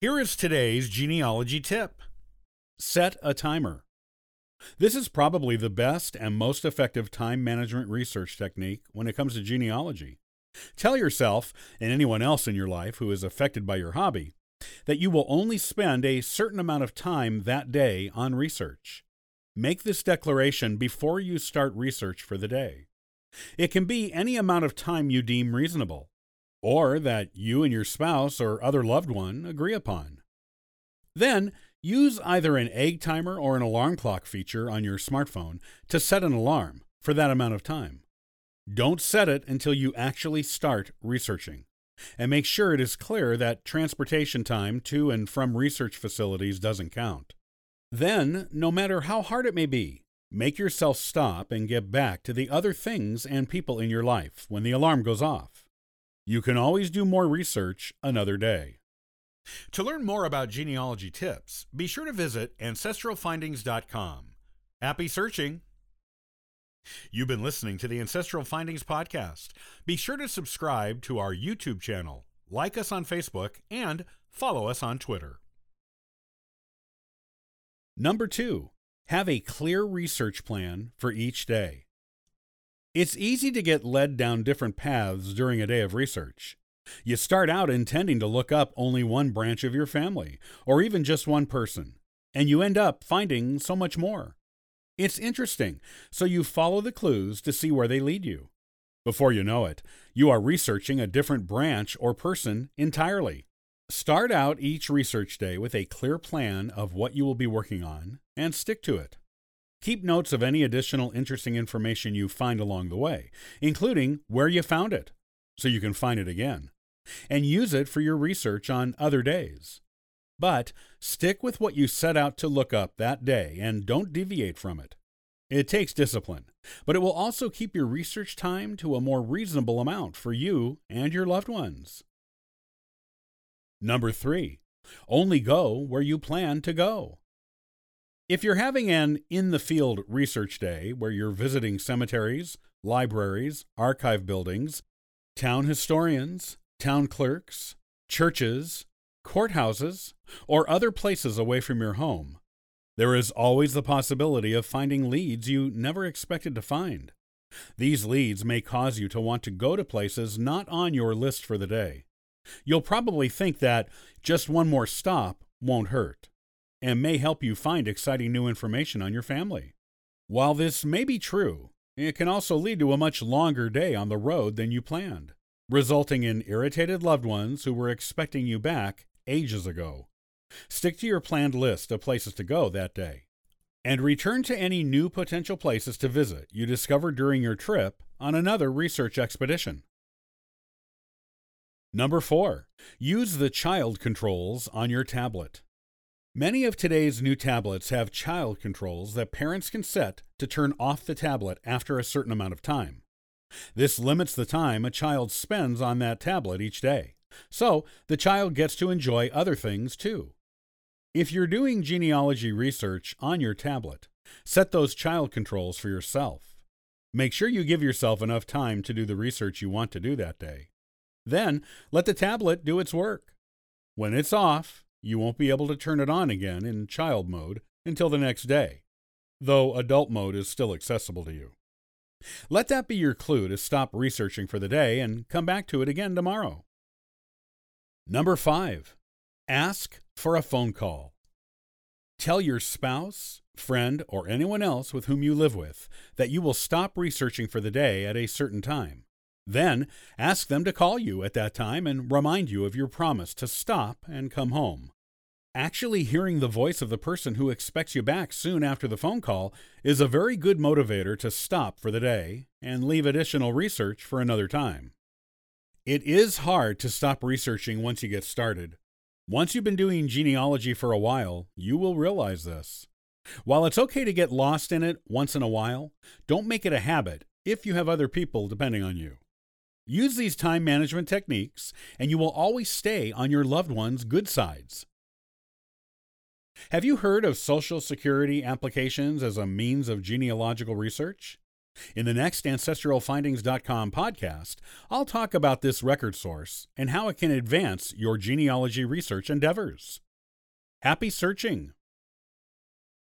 Here is today's genealogy tip set a timer. This is probably the best and most effective time management research technique when it comes to genealogy. Tell yourself, and anyone else in your life who is affected by your hobby, that you will only spend a certain amount of time that day on research. Make this declaration before you start research for the day. It can be any amount of time you deem reasonable, or that you and your spouse or other loved one agree upon. Then, use either an egg timer or an alarm clock feature on your smartphone to set an alarm for that amount of time. Don't set it until you actually start researching. And make sure it is clear that transportation time to and from research facilities doesn't count. Then, no matter how hard it may be, make yourself stop and get back to the other things and people in your life when the alarm goes off. You can always do more research another day. To learn more about genealogy tips, be sure to visit ancestralfindings.com. Happy searching! You've been listening to the Ancestral Findings Podcast. Be sure to subscribe to our YouTube channel, like us on Facebook, and follow us on Twitter. Number two, have a clear research plan for each day. It's easy to get led down different paths during a day of research. You start out intending to look up only one branch of your family, or even just one person, and you end up finding so much more. It's interesting, so you follow the clues to see where they lead you. Before you know it, you are researching a different branch or person entirely. Start out each research day with a clear plan of what you will be working on and stick to it. Keep notes of any additional interesting information you find along the way, including where you found it, so you can find it again, and use it for your research on other days. But stick with what you set out to look up that day and don't deviate from it. It takes discipline, but it will also keep your research time to a more reasonable amount for you and your loved ones. Number three, only go where you plan to go. If you're having an in the field research day where you're visiting cemeteries, libraries, archive buildings, town historians, town clerks, churches, courthouses, or other places away from your home, there is always the possibility of finding leads you never expected to find. These leads may cause you to want to go to places not on your list for the day. You'll probably think that just one more stop won't hurt and may help you find exciting new information on your family. While this may be true, it can also lead to a much longer day on the road than you planned, resulting in irritated loved ones who were expecting you back ages ago. Stick to your planned list of places to go that day. And return to any new potential places to visit you discover during your trip on another research expedition. Number four, use the child controls on your tablet. Many of today's new tablets have child controls that parents can set to turn off the tablet after a certain amount of time. This limits the time a child spends on that tablet each day. So the child gets to enjoy other things too. If you're doing genealogy research on your tablet, set those child controls for yourself. Make sure you give yourself enough time to do the research you want to do that day. Then let the tablet do its work. When it's off, you won't be able to turn it on again in child mode until the next day, though adult mode is still accessible to you. Let that be your clue to stop researching for the day and come back to it again tomorrow. Number five, ask for a phone call. Tell your spouse, friend, or anyone else with whom you live with that you will stop researching for the day at a certain time. Then ask them to call you at that time and remind you of your promise to stop and come home. Actually, hearing the voice of the person who expects you back soon after the phone call is a very good motivator to stop for the day and leave additional research for another time. It is hard to stop researching once you get started. Once you've been doing genealogy for a while, you will realize this. While it's okay to get lost in it once in a while, don't make it a habit if you have other people depending on you. Use these time management techniques, and you will always stay on your loved one's good sides. Have you heard of Social Security applications as a means of genealogical research? In the next AncestralFindings.com podcast, I'll talk about this record source and how it can advance your genealogy research endeavors. Happy searching!